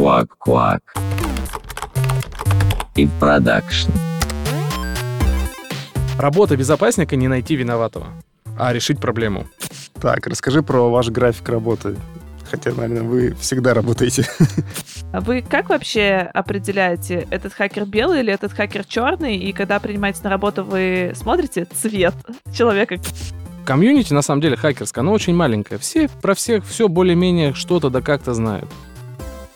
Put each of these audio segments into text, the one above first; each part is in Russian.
Квак-квак. И production. Работа безопасника не найти виноватого, а решить проблему. Так, расскажи про ваш график работы. Хотя, наверное, вы всегда работаете. А вы как вообще определяете, этот хакер белый или этот хакер черный? И когда принимаете на работу, вы смотрите цвет человека? Комьюнити, на самом деле, хакерское, оно очень маленькое. Все про всех все более-менее что-то да как-то знают.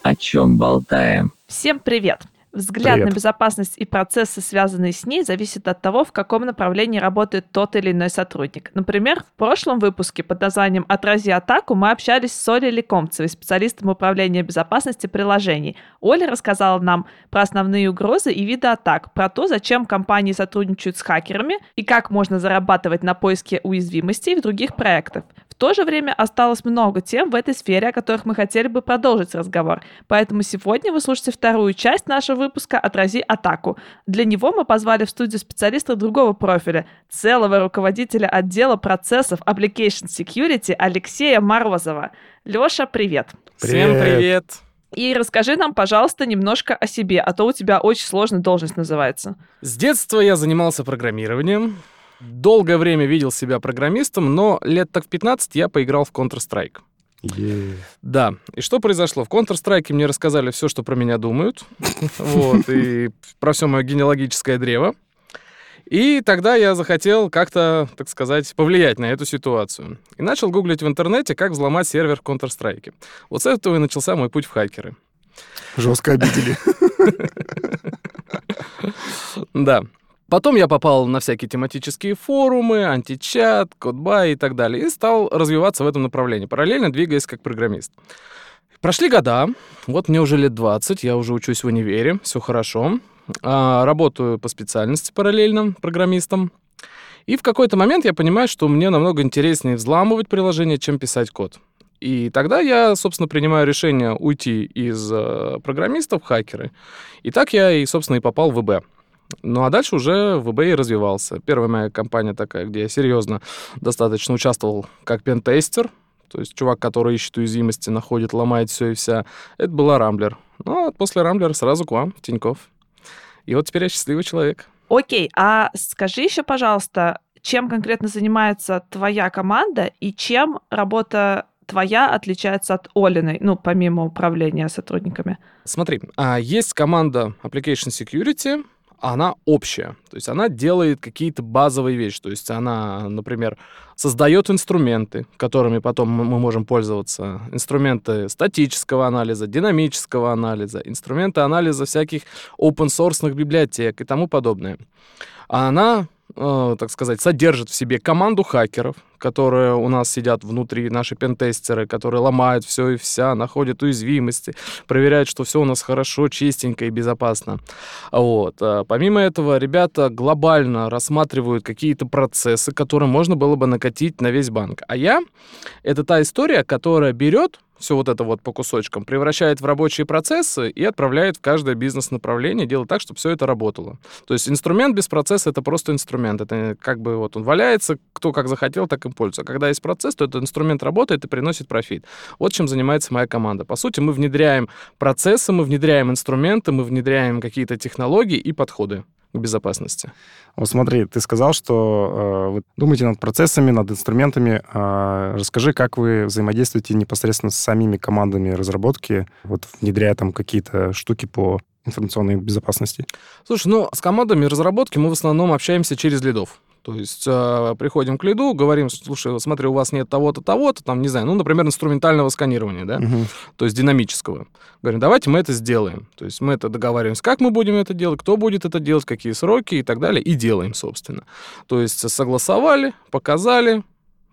О чем болтаем? Всем привет! Взгляд Привет. на безопасность и процессы, связанные с ней, зависит от того, в каком направлении работает тот или иной сотрудник. Например, в прошлом выпуске под названием «Отрази атаку» мы общались с Олей Лекомцевой, специалистом управления безопасности приложений. Оля рассказала нам про основные угрозы и виды атак, про то, зачем компании сотрудничают с хакерами и как можно зарабатывать на поиске уязвимостей в других проектах. В то же время осталось много тем в этой сфере, о которых мы хотели бы продолжить разговор. Поэтому сегодня вы слушаете вторую часть нашего выпуска «Отрази атаку». Для него мы позвали в студию специалиста другого профиля, целого руководителя отдела процессов Application Security Алексея Морозова. Леша, привет! Всем Привет. привет! И расскажи нам, пожалуйста, немножко о себе, а то у тебя очень сложная должность называется. С детства я занимался программированием. Долгое время видел себя программистом, но лет так в 15 я поиграл в Counter-Strike. Е. Да. И что произошло? В Counter-Strike мне рассказали все, что про меня думают. Вот. И про все мое генеалогическое древо. И тогда я захотел как-то, так сказать, повлиять на эту ситуацию. И начал гуглить в интернете, как взломать сервер в Counter-Strike. Вот с этого и начался мой путь в хакеры. Жестко обидели. Да. Потом я попал на всякие тематические форумы, античат, кодбай и так далее, и стал развиваться в этом направлении, параллельно двигаясь как программист. Прошли года, вот мне уже лет 20, я уже учусь в универе, все хорошо. А, работаю по специальности параллельно программистом. И в какой-то момент я понимаю, что мне намного интереснее взламывать приложение, чем писать код. И тогда я, собственно, принимаю решение уйти из э, программистов в хакеры. И так я и, собственно, и попал в ВБ. Ну а дальше уже в ВБ и развивался. Первая моя компания такая, где я серьезно достаточно участвовал как пентестер, то есть чувак, который ищет уязвимости, находит, ломает все и вся. Это была Рамблер. Ну а после Рамблера сразу к вам, в Тинькофф. И вот теперь я счастливый человек. Окей, а скажи еще, пожалуйста, чем конкретно занимается твоя команда и чем работа твоя отличается от Олиной, ну, помимо управления сотрудниками? Смотри, а есть команда Application Security, она общая. То есть она делает какие-то базовые вещи. То есть она, например, создает инструменты, которыми потом мы мы можем пользоваться. Инструменты статического анализа, динамического анализа, инструменты анализа всяких open-source библиотек и тому подобное. А она, э, так сказать, содержит в себе команду хакеров, которые у нас сидят внутри, наши пентестеры, которые ломают все и вся, находят уязвимости, проверяют, что все у нас хорошо, чистенько и безопасно. Вот. А Помимо этого, ребята глобально рассматривают какие-то процессы, которые можно было бы накатить на весь банк. А я — это та история, которая берет все вот это вот по кусочкам, превращает в рабочие процессы и отправляет в каждое бизнес-направление, делает так, чтобы все это работало. То есть инструмент без процесса — это просто инструмент. Это как бы вот он валяется, кто как захотел, так им пользуется. А когда есть процесс, то этот инструмент работает и приносит профит. Вот чем занимается моя команда. По сути, мы внедряем процессы, мы внедряем инструменты, мы внедряем какие-то технологии и подходы безопасности. Вот смотри, ты сказал, что э, вы думаете над процессами, над инструментами. А расскажи, как вы взаимодействуете непосредственно с самими командами разработки, вот внедряя там какие-то штуки по информационной безопасности? Слушай, ну, с командами разработки мы в основном общаемся через лидов. То есть э, приходим к лиду, говорим, слушай, смотри, у вас нет того-то, того-то, там, не знаю, ну, например, инструментального сканирования, да, Мгм. то есть динамического. Говорим, давайте мы это сделаем. То есть мы это договариваемся, как мы будем это делать, кто будет это делать, какие сроки и так далее, и делаем, собственно. То есть согласовали, показали,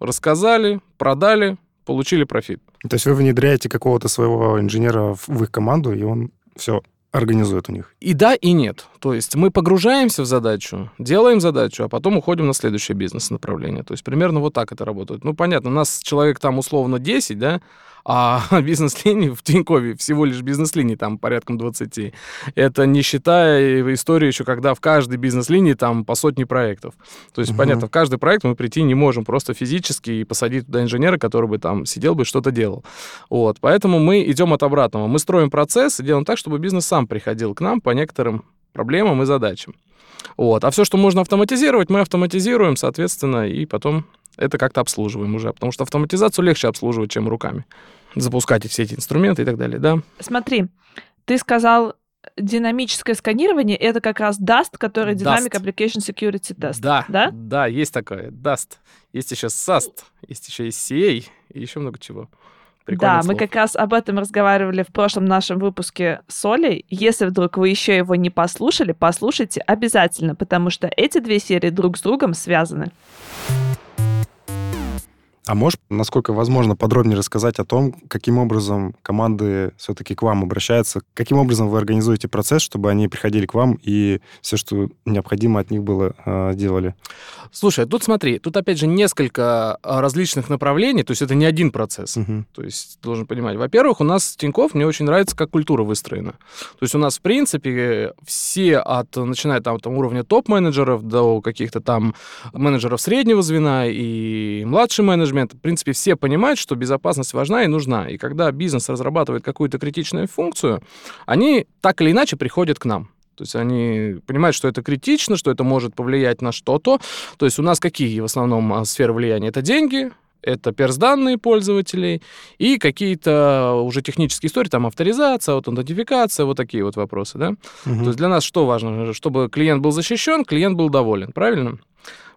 рассказали, продали, получили профит. То есть вы внедряете какого-то своего инженера в их команду, и он все организует у них. И да, и нет. То есть мы погружаемся в задачу, делаем задачу, а потом уходим на следующее бизнес-направление. То есть примерно вот так это работает. Ну, понятно, у нас человек там условно 10, да, А бизнес-линий в Тинькове всего лишь бизнес-линий там порядком 20. Это не считая историю еще, когда в каждой бизнес-линии там по сотни проектов. То есть, Мгм. понятно, в каждый проект мы прийти не можем просто физически и посадить туда инженера, который бы там сидел бы и что-то делал. Вот. Поэтому мы идем от обратного. Мы строим процесс и делаем так, чтобы бизнес сам приходил к нам по некоторым проблемам и задачам. Вот. А все, что можно автоматизировать, мы автоматизируем, соответственно, и потом это как-то обслуживаем уже. Потому что автоматизацию легче обслуживать, чем руками. Запускать все эти инструменты и так далее, да. Смотри, ты сказал, динамическое сканирование — это как раз DAST, который Dust. Dynamic Application Security Test. Да, Да? да, есть такое. Dust. Есть еще SAST, есть еще и CA, и еще много чего. Прикольных Да, мы слов. как раз об этом разговаривали в прошлом нашем выпуске с Олей. Если вдруг вы еще его не послушали, послушайте обязательно, потому что эти две серии друг с другом связаны. А можешь, насколько возможно, подробнее рассказать о том, каким образом команды все-таки к вам обращаются, каким образом вы организуете процесс, чтобы они приходили к вам и все, что необходимо от них было, э, делали? Слушай, тут смотри, тут опять же несколько а, различных направлений, то есть это не один процесс. Мгм. То есть должен понимать. Во-первых, у нас Тиньков мне очень нравится, как культура выстроена. То есть у нас, в принципе, все от, начиная там, там уровня топ-менеджеров до каких-то там менеджеров среднего звена и младший менеджмент, в принципе, все понимают, что безопасность важна и нужна. И когда бизнес разрабатывает какую-то критичную функцию, они так или иначе приходят к нам. То есть они понимают, что это критично, что это может повлиять на что-то. То есть у нас какие в основном а, сферы влияния? Это деньги, это перс-данные пользователей и какие-то уже технические истории, там авторизация, вот аутентификация, вот такие вот вопросы, да? Мгм. То есть для нас что важно? Чтобы клиент был защищен, клиент был доволен, правильно?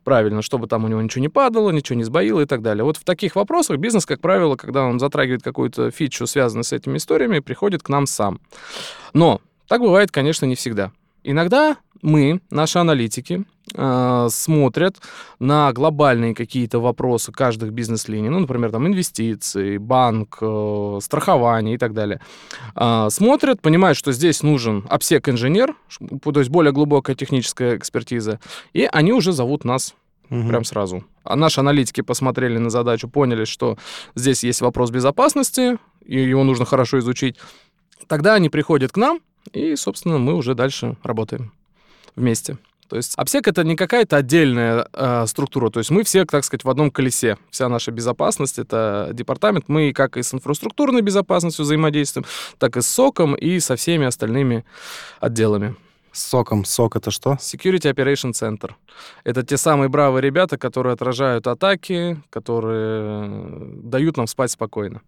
Правильно, чтобы там у него ничего не падало, ничего не сбоило и так далее. Вот в таких вопросах бизнес, как правило, когда он затрагивает какую-то фичу, связанную с этими историями, приходит к нам сам. Но так бывает, конечно, не всегда. Иногда мы, наши аналитики, э, смотрят на глобальные какие-то вопросы каждых бизнес-линий, ну, например, там инвестиции, банк, э, страхование и так далее. А, смотрят, понимают, что здесь нужен обсек-инженер, то есть более глубокая техническая экспертиза, и они уже зовут нас Мгм. прям сразу. А наши аналитики посмотрели на задачу, поняли, что здесь есть вопрос безопасности, и его нужно хорошо изучить. Тогда они приходят к нам, и, собственно, мы уже дальше работаем вместе. То есть обсек это не какая-то отдельная э, структура, то есть мы все, так сказать, в одном колесе. Вся наша безопасность это департамент. Мы как и с инфраструктурной безопасностью взаимодействуем, так и с СОКом и со всеми остальными отделами. С соком. Сок это что? Security Operation Center. Это те самые бравые ребята, которые отражают атаки, которые э, дают нам спать спокойно.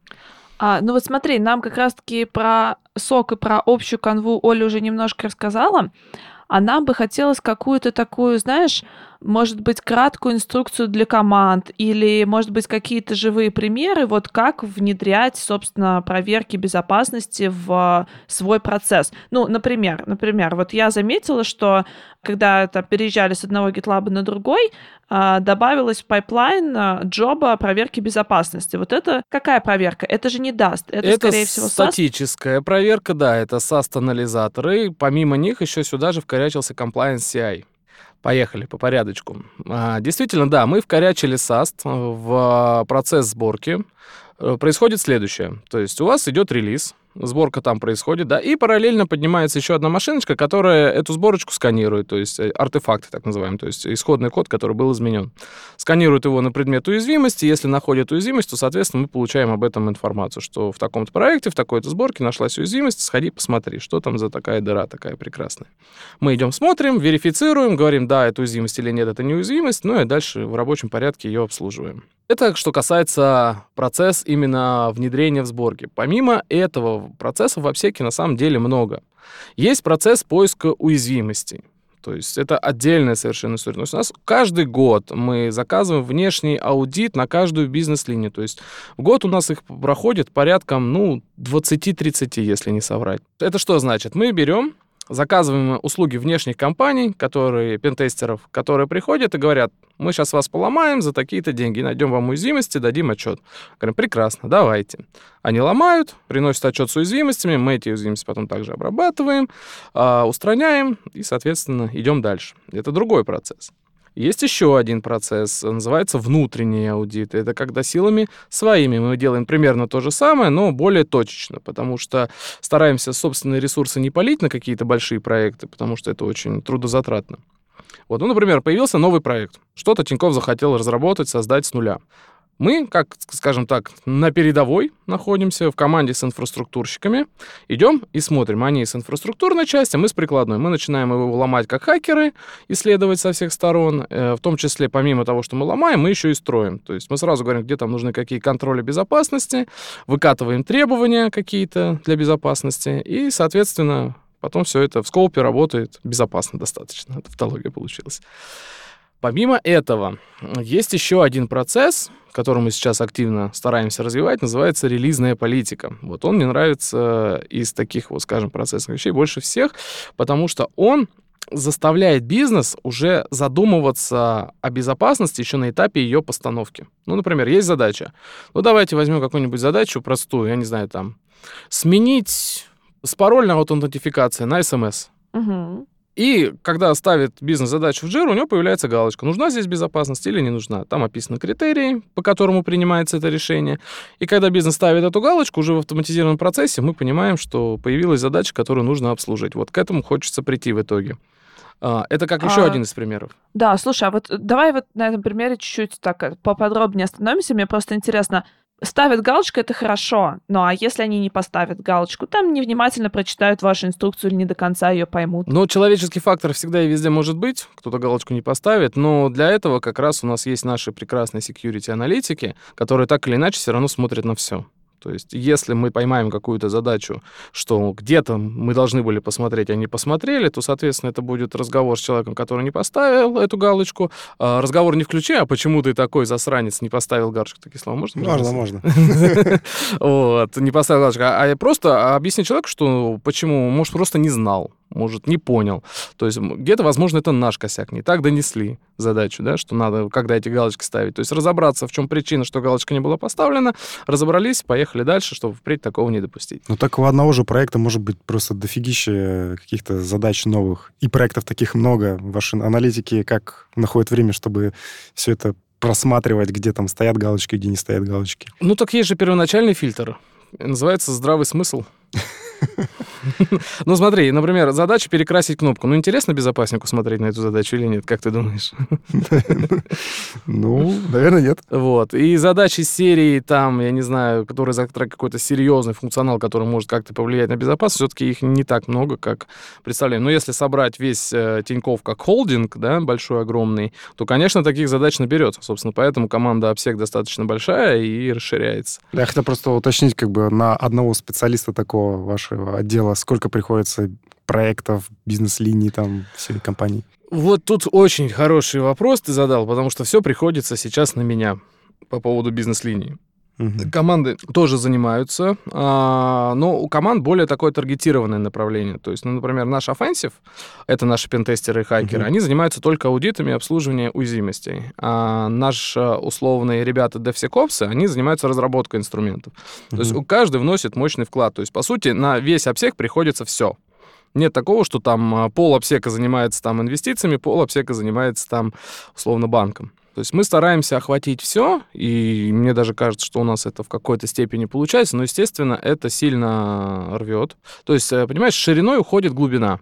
А, ну вот смотри, нам как раз-таки про сок и про общую канву Оля уже немножко рассказала, а нам бы хотелось какую-то такую, знаешь, может быть, краткую инструкцию для команд или, может быть, какие-то живые примеры, вот как внедрять, собственно, проверки безопасности в свой процесс. Ну, например, например, вот я заметила, что когда там переезжали с одного GitLab на другой, а, добавилась в pipeline а, джоба проверки безопасности. Вот это какая проверка? Это же не даст. Это, скорее всего, статическая проверка, да, это SAST-анализаторы. Помимо них еще сюда же вкорячился Compliance CI. Поехали по порядочку. А, Действительно, да, мы вкорячили SAST в процесс сборки. Э, Происходит следующее. То есть у вас идет релиз, сборка там происходит, да, и параллельно поднимается еще одна машиночка, которая эту сборочку сканирует, то есть э, артефакты, так называемые, то есть исходный код, который был изменен. Сканирует его на предмет уязвимости, если находит уязвимость, то, соответственно, мы получаем об этом информацию, что в таком-то проекте, в такой-то сборке нашлась уязвимость, сходи, посмотри, что там за такая дыра такая прекрасная. Мы идем, смотрим, верифицируем, говорим, да, это уязвимость или нет, это не уязвимость, ну и дальше в рабочем порядке ее обслуживаем. Это что касается процесс именно внедрения в сборке. Помимо этого процессов в обсеке на самом деле много. Есть процесс поиска уязвимостей. То есть это отдельная совершенно история. То есть у нас каждый год мы заказываем внешний аудит на каждую бизнес-линию. То есть в год у нас их проходит порядком, ну, 20-30, если не соврать. Это что значит? Мы берем заказываем услуги внешних компаний, которые, пентестеров, которые приходят и говорят, мы сейчас вас поломаем за такие-то деньги, найдем вам уязвимости, дадим отчет. Говорим, прекрасно, давайте. Они ломают, приносят отчет с уязвимостями, мы эти уязвимости потом также обрабатываем, а, устраняем и, соответственно, идем дальше. Это другой процесс. Есть еще один процесс, называется внутренний аудит. Это когда силами своими мы делаем примерно то же самое, но более точечно, потому что стараемся собственные ресурсы не палить на какие-то большие проекты, потому что это очень трудозатратно. Вот, ну, например, появился новый проект. Что-то Тиньков захотел разработать, создать с нуля. Мы, как, скажем так, на передовой находимся, в команде с инфраструктурщиками. Идем и смотрим. Они с инфраструктурной части, мы с прикладной. Мы начинаем его ломать как хакеры, исследовать со всех сторон. Э, В том числе, помимо того, что мы ломаем, мы еще и строим. То есть мы сразу говорим, где там нужны какие контроли безопасности, выкатываем требования какие-то для безопасности, и, соответственно, потом все это в скопе работает безопасно достаточно. Это тавтология получилась. Помимо этого, есть еще один процесс, который мы сейчас активно стараемся развивать, называется релизная политика. Вот он мне нравится из таких, вот, скажем, процессных вещей больше всех, потому что он заставляет бизнес уже задумываться о безопасности еще на этапе ее постановки. Ну, например, есть задача. Ну, давайте возьмем какую-нибудь задачу простую, я не знаю, там, сменить с парольной аутентификацией на смс. Мгм. И когда ставит бизнес-задачу в Jira, у него появляется галочка, нужна здесь безопасность или не нужна. Там описаны критерии, по которому принимается это решение. И когда бизнес ставит эту галочку, уже в автоматизированном процессе мы понимаем, что появилась задача, которую нужно обслужить. Вот к этому хочется прийти в итоге. А, Это как еще А, один из примеров. Да, слушай, а вот давай вот на этом примере чуть-чуть так э, поподробнее остановимся. Мне просто интересно, ставят галочку, это хорошо, ну а если они не поставят галочку, там невнимательно прочитают вашу инструкцию или не до конца ее поймут. Но человеческий фактор всегда и везде может быть, кто-то галочку не поставит, но для этого как раз у нас есть наши прекрасные security-аналитики, которые так или иначе все равно смотрят на все. То есть, если мы поймаем какую-то задачу, что где-то мы должны были посмотреть, а не посмотрели, то, соответственно, это будет разговор с человеком, который не поставил эту галочку. А, разговор не в ключе, а почему ты такой засранец не поставил галочку? Такие слова можно? Можно, можно. Вот, не поставил галочку. А а просто объясни человеку, что почему, может, просто не знал, может, не понял. То есть где-то, возможно, это наш косяк. Не так донесли задачу, да, что надо, когда эти галочки ставить. То есть разобраться, в чем причина, что галочка не была поставлена, разобрались, поехали дальше, чтобы впредь такого не допустить. Ну, так у одного же проекта может быть просто дофигища каких-то задач новых. И проектов таких много. Ваши аналитики как находят время, чтобы все это просматривать, где там стоят галочки, где не стоят галочки. Ну, так есть же первоначальный фильтр. Называется здравый смысл. Ну, смотри, например, задача перекрасить кнопку. Ну, интересно безопаснику смотреть на эту задачу или нет, как ты думаешь? Ну, наверное, нет. Вот. И задачи серии, там, я не знаю, которые затрагивают какой-то серьезный функционал, который может как-то повлиять на безопасность, все-таки их не так много, как представляем. Но если собрать весь э, Тиньков как холдинг, да, большой, огромный, то, конечно, таких задач наберется. Собственно, поэтому команда обсек достаточно большая и расширяется. Я хотел просто уточнить, как бы на одного специалиста такого вашего отдела сколько приходится проектов, бизнес-линий там всей компании? Вот тут очень хороший вопрос ты задал, потому что все приходится сейчас на меня по поводу бизнес-линии. Мгм. Команды тоже занимаются, а, но у команд более такое таргетированное направление. То есть, ну, например, наш offensive, это наши пентестеры и хакеры, Мгм. они занимаются только аудитами и обслуживанием уязвимостей. А наш а, условные ребята DevSecOps, они занимаются разработкой инструментов. То есть каждый вносит мощный вклад. То есть, по сути, на весь обсек приходится все. Нет такого, что там а, пол обсека занимается там инвестициями, пол обсека занимается там условно банком. То есть мы стараемся охватить все, и мне даже кажется, что у нас это в какой-то степени получается, но, естественно, это сильно рвет. То есть, э, понимаешь, шириной уходит глубина.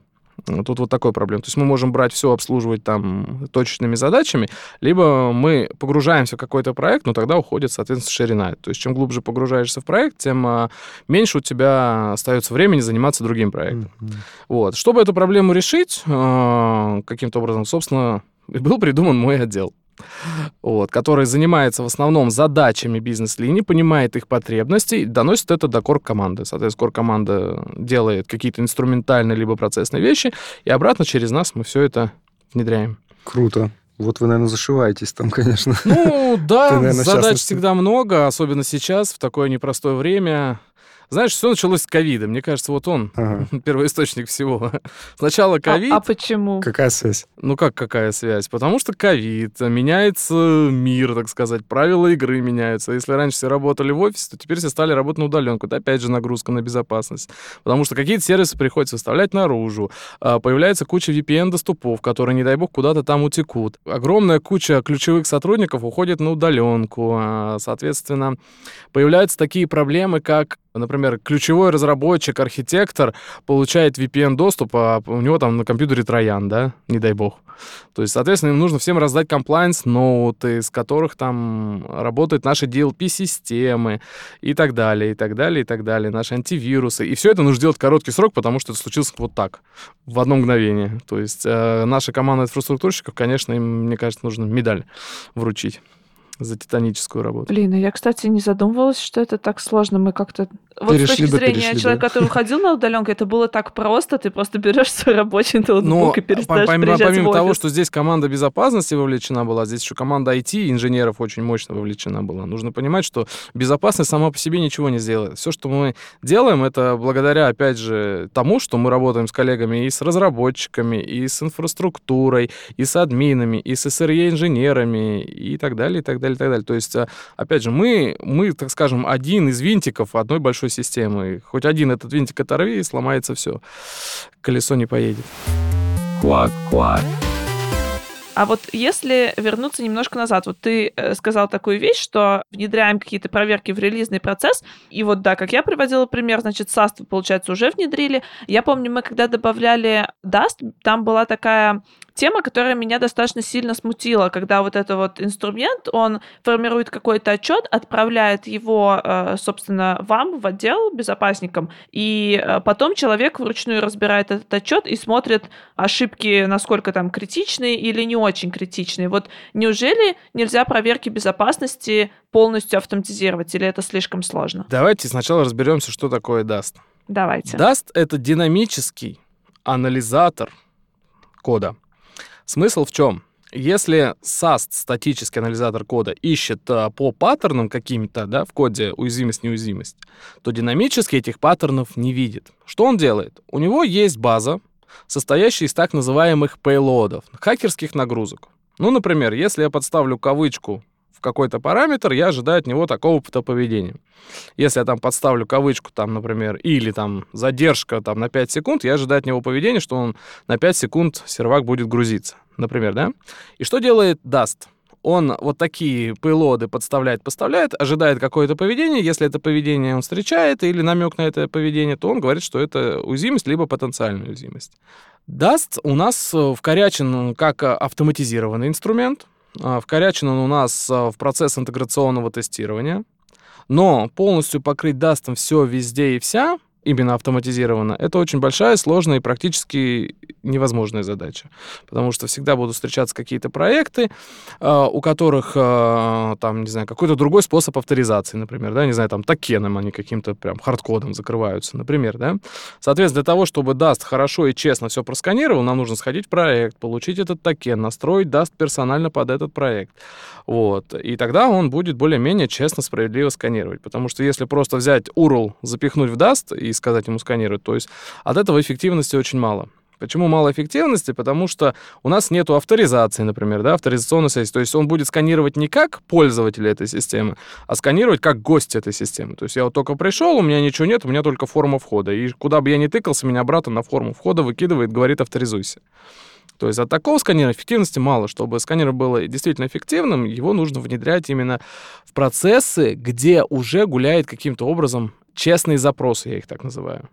Тут вот такой проблем. То есть мы можем брать все, обслуживать там точечными задачами, либо мы погружаемся в какой-то проект, но тогда уходит, соответственно, ширина. То есть чем глубже погружаешься в проект, тем а, меньше у тебя остается времени заниматься другим проектом. Мгм. Вот. Чтобы эту проблему решить а, каким-то образом, собственно, был придуман мой отдел. Вот, который занимается в основном задачами бизнес-линии, понимает их потребности и доносит это до кор-команды. Соответственно, кор-команда делает какие-то инструментальные либо процессные вещи, и обратно через нас мы все это внедряем. Круто. Вот вы, наверное, зашиваетесь там, конечно. Ну, да, Ты, наверное, задач всегда много, особенно сейчас, в такое непростое время. Знаешь, все началось с ковида. Мне кажется, вот он Ага. первоисточник всего. Сначала А- ковид. А, почему? Какая связь? Ну как какая связь? Потому что ковид, меняется мир, так сказать, правила игры меняются. Если раньше все работали в офисе, то теперь все стали работать на удаленку. Это опять же нагрузка на безопасность. Потому что какие-то сервисы приходится выставлять наружу. А, Появляется куча VPN-доступов, которые, не дай бог, куда-то там утекут. Огромная куча ключевых сотрудников уходит на удаленку. А, Соответственно, появляются такие проблемы, как, например, ключевой разработчик, архитектор получает VPN-доступ, а у него там на компьютере троян, да, не дай бог. То есть, соответственно, им нужно всем раздать комплайнс-ноуты, из которых там работают наши DLP-системы и так далее, и так далее, и так далее, наши антивирусы. И все это нужно делать в короткий срок, потому что это случилось вот так, в одно мгновение. То есть э, наша команда инфраструктурщиков, конечно, им, мне кажется, нужно медаль вручить за титаническую работу. Блин, а я, кстати, не задумывалась, что это так сложно. Мы как-то... Вот с Перешли, точки да зрения перешли, человека, да. который уходил на удаленку, это было так просто. Ты просто берешь свой рабочий Но ноутбук и по- перестаешь помимо, помимо того, что здесь команда безопасности вовлечена была, здесь еще команда IT, инженеров очень мощно вовлечена была. Нужно понимать, что безопасность сама по себе ничего не сделает. Все, что мы делаем, это благодаря, опять же, тому, что мы работаем с коллегами и с разработчиками, и с инфраструктурой, и с админами, и с SRE-инженерами, и так далее, и так далее, и так далее. То есть, а, опять же, мы, мы, так скажем, один из винтиков одной большой системы. Хоть один этот винтик оторви, и сломается все. Колесо не поедет. Квак-квак. А вот если вернуться немножко назад, вот ты э, сказал такую вещь, что внедряем какие-то проверки в релизный процесс, и вот да, как я приводила пример, значит, SAST, вы, получается, уже внедрили. Я помню, мы когда добавляли Dust, там была такая тема, которая меня достаточно сильно смутила, когда вот этот вот инструмент, он формирует какой-то отчет, отправляет его, э, собственно, вам в отдел безопасникам, и э, потом человек вручную разбирает этот отчет и смотрит ошибки, насколько там критичные или не очень критичные. Вот неужели нельзя проверки безопасности полностью автоматизировать, или это слишком сложно? Давайте сначала разберемся, что такое Dust. Давайте. Dust — это динамический анализатор кода. Смысл в чем? Если SAST, статический анализатор кода, ищет а, по паттернам каким-то, да, в коде уязвимость-неуязвимость, то динамически этих паттернов не видит. Что он делает? У него есть база, состоящая из так называемых пейлодов, хакерских нагрузок. Ну, например, если я подставлю кавычку в какой-то параметр, я ожидаю от него такого-то поведения. Если я там подставлю кавычку, там, например, или там задержка там, на 5 секунд, я ожидаю от него поведения, что он на 5 секунд сервак будет грузиться, например, да? И что делает Dust? Он вот такие пейлоды подставляет, поставляет, ожидает какое-то поведение. Если это поведение он встречает или намек на это поведение, то он говорит, что это уязвимость, либо потенциальная уязвимость. Dust у нас э, вкорячен как э, автоматизированный инструмент, Вкорячен он у нас а, в процесс интеграционного тестирования. Но полностью покрыть DAST ом все везде и вся, именно автоматизированно, это очень большая, сложная и практически невозможная задача. Потому что всегда будут встречаться какие-то проекты, а, у которых, а, там, не знаю, какой-то другой способ авторизации, например, да, не знаю, там, токеном они каким-то прям hardcode ом закрываются, например, да. Соответственно, для того, чтобы DAST хорошо и честно все просканировал, нам нужно сходить в проект, получить этот токен, настроить DAST персонально под этот проект. Вот. И тогда он будет более-менее честно, справедливо сканировать. Потому что если просто взять URL, запихнуть в Dust и сказать ему сканировать, то есть от этого эффективности очень мало. Почему мало эффективности? Потому что у нас нет авторизации, например, да, авторизационной связи. То есть он будет сканировать не как пользователь этой системы, а сканировать как гость этой системы. То есть я вот только пришел, у меня ничего нет, у меня только форма входа. И куда бы я ни тыкался, меня обратно на форму входа выкидывает, говорит авторизуйся. То есть от такого сканера эффективности мало. Чтобы сканер был действительно эффективным, его нужно внедрять именно в процессы, где уже гуляет каким-то образом честные запросы, я их так называю.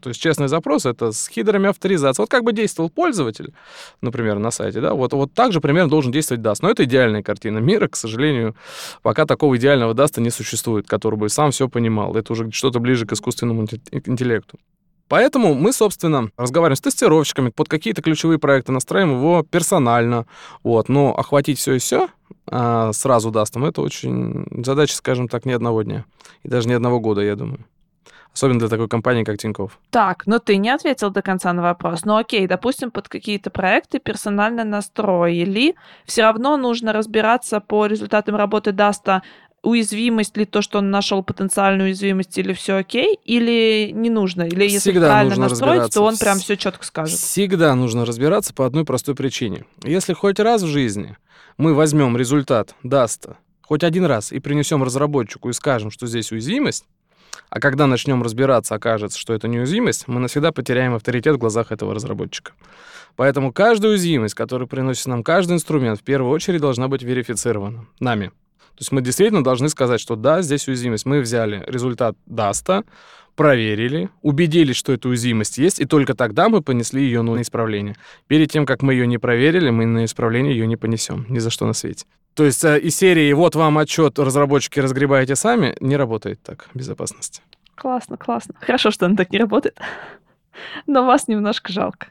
То есть честный запрос — это с хидрами авторизации. Вот как бы действовал пользователь, например, на сайте, да, вот, вот так же примерно должен действовать DAST. Но это идеальная картина мира, к сожалению, пока такого идеального DAST не существует, который бы сам все понимал. Это уже что-то ближе к искусственному интеллекту. Поэтому мы, собственно, разговариваем с тестировщиками, под какие-то ключевые проекты настраиваем его персонально. Вот. Но охватить все и все а, сразу DAST ом, это очень задача, скажем так, не одного дня. И даже не одного года, я думаю. Особенно для такой компании, как Тинькофф. Так, но ты не ответил до конца на вопрос. Ну окей, допустим, под какие-то проекты персонально настроили. Все равно нужно разбираться по результатам работы DAST а уязвимость ли то, что он нашел потенциальную уязвимость, или все окей, или не нужно, или если Всегда правильно нужно настроить, то он прям все четко скажет. Всегда нужно разбираться по одной простой причине. Если хоть раз в жизни мы возьмем результат даста, хоть один раз, и принесем разработчику и скажем, что здесь уязвимость, а когда начнем разбираться, окажется, что это неуязвимость, мы навсегда потеряем авторитет в глазах этого разработчика. Поэтому каждая уязвимость, которую приносит нам каждый инструмент, в первую очередь должна быть верифицирована нами. То есть мы действительно должны сказать, что да, здесь уязвимость. Мы взяли результат даста, проверили, убедились, что эта уязвимость есть, и только тогда мы понесли ее на исправление. Перед тем, как мы ее не проверили, мы на исправление ее не понесем. Ни за что на свете. То есть э, из серии «Вот вам отчет, разработчики разгребаете сами» не работает так безопасность. Классно, классно. Хорошо, что он так не работает. Но вас немножко жалко.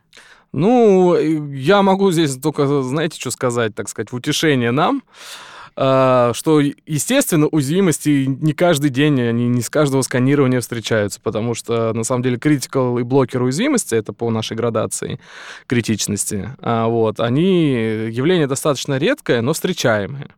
Ну, э, я могу здесь только, знаете, что сказать, так сказать, в утешение нам, что, естественно, уязвимости не каждый день, они не с каждого сканирования встречаются, потому что, на самом деле, critical и блокер уязвимости, это по нашей градации критичности, а, вот, они явление достаточно редкое, но встречаемое,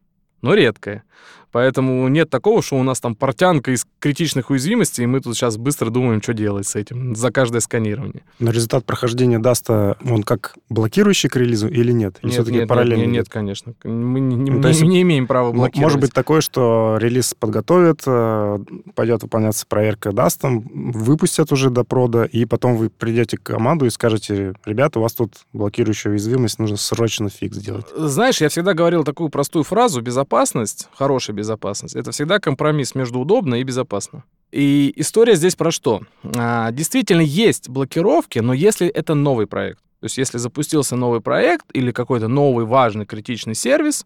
но редкое. Поэтому нет такого, что у нас там портянка из критичных уязвимостей, и мы тут сейчас быстро думаем, что делать с этим за каждое сканирование. Но результат прохождения даста, он как блокирующий к релизу или нет? Или Нет, все-таки нет, параллельно? нет, нет, конечно. Мы не, не- Ну, то не- есть не имеем права блокировать. Может быть такое, что релиз подготовят, э, пойдет выполняться проверка дастом, выпустят уже до прода, и потом вы придете к команду и скажете, ребята, у вас тут блокирующая уязвимость, нужно срочно фикс сделать. Знаешь, я всегда говорил такую простую фразу «безопасность», хорошая безопасность, это всегда компромисс между удобно и безопасно. И история здесь про что? А, действительно, есть блокировки, но если это новый проект, то есть если запустился новый проект или какой-то новый важный критичный сервис,